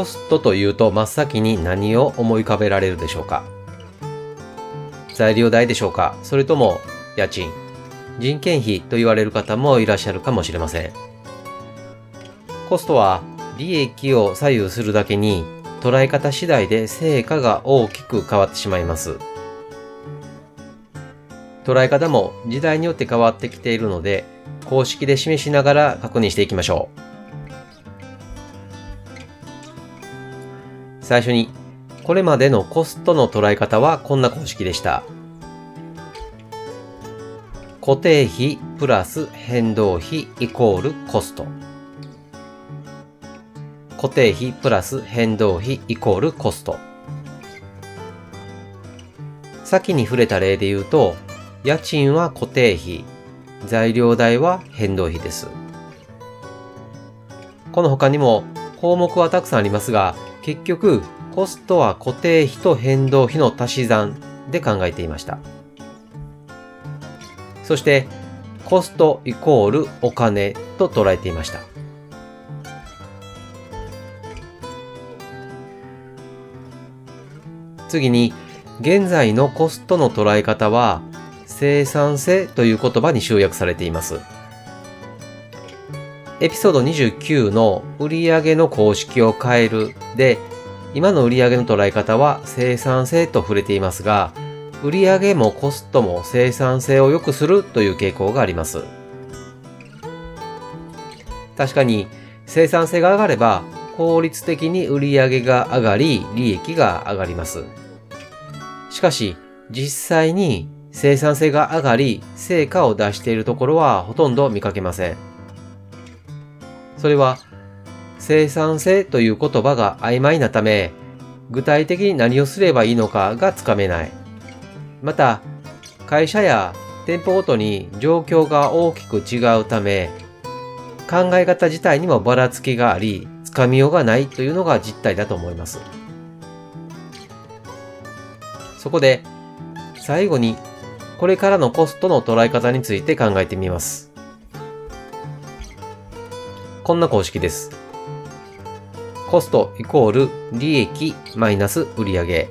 コストというと真っ先に何を思い浮かべられるでしょうか？材料代でしょうか？それとも家賃？人件費と言われる方もいらっしゃるかもしれません。コストは利益を左右するだけに捉え方次第で成果が大きく変わってしまいます。捉え方も時代によって変わってきているので公式で示しながら確認していきましょう。最初に、これまでのコストの捉え方はこんな公式でした。固定費プラス変動費イコールコスト。固定費プラス変動費イコールコスト。先に触れた例で言うと、家賃は固定費、材料代は変動費です。この他にも項目はたくさんありますが、結局、コストは固定費と変動費の足し算で考えていました。そして、コストイコールお金と捉えていました。次に、現在のコストの捉え方は、生産性という言葉に集約されています。エピソード29の売上の公式を変えるで、今の売上の捉え方は生産性と触れていますが、売上もコストも生産性を良くするという傾向があります。確かに生産性が上がれば効率的に売上が上がり利益が上がります。しかし実際に生産性が上がり成果を出しているところはほとんど見かけません。それは生産性という言葉が曖昧なため、具体的に何をすればいいのかがつかめない。また、会社や店舗ごとに状況が大きく違うため、考え方自体にもばらつきがあり、つかみようがないというのが実態だと思います。そこで、最後に、これからのコストの捉え方について考えてみます。こんな公式です。コストイコール利益マイナス売上。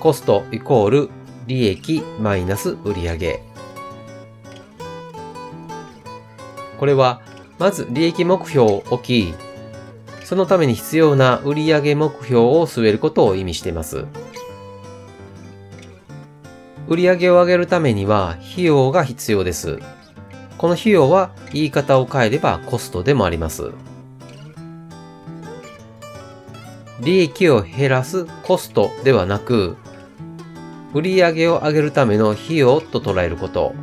コストイコール利益マイナス売上。これは、まず利益目標を置き、そのために必要な売上目標を据えることを意味しています。売上を上げるためには費用が必要です。この費用は言い方を変えればコストでもあります。利益を減らすコストではなく、売上を上げるための費用と捉えること。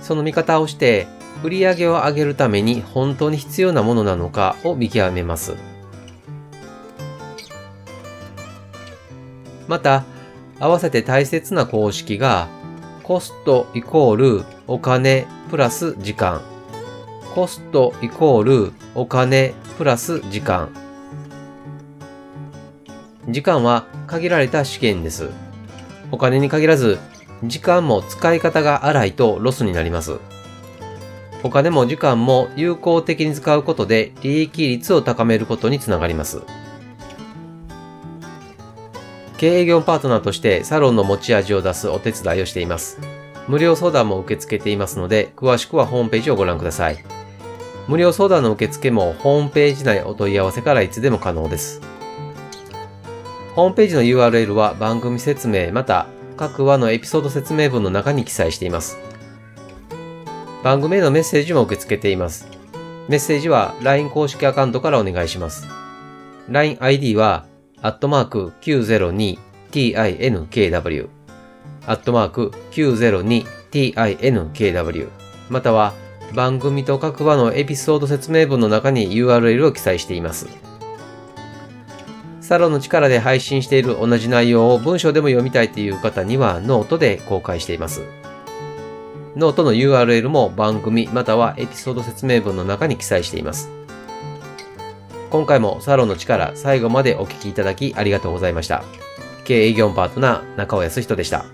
その見方をして、売上を上げるために本当に必要なものなのかを見極めます。また、合わせて大切な公式がコストイコールお金プラス時間。コストイコールお金プラス時間。時間は限られた資源です。お金に限らず、時間も使い方が荒いとロスになります。お金も時間も有効的に使うことで利益率を高めることにつながります。経営業パートナーとしてサロンの持ち味を出すお手伝いをしています。無料相談も受け付けていますので、詳しくはホームページをご覧ください。無料相談の受付もホームページ内お問い合わせからいつでも可能です。ホームページの URL は番組説明また各話のエピソード説明文の中に記載しています。番組へのメッセージも受け付けています。メッセージは LINE 公式アカウントからお願いします。LINE ID はアットマーク 902tinkw アットマーク 902tinkw または番組と各話のエピソード説明文の中に URL を記載しています。サロンの力で配信している同じ内容を文章でも読みたいという方にはノートで公開しています。ノートの URL も番組またはエピソード説明文の中に記載しています。今回もサロンの力最後までお聴きいただきありがとうございました。経営業パートナー中尾康人でした。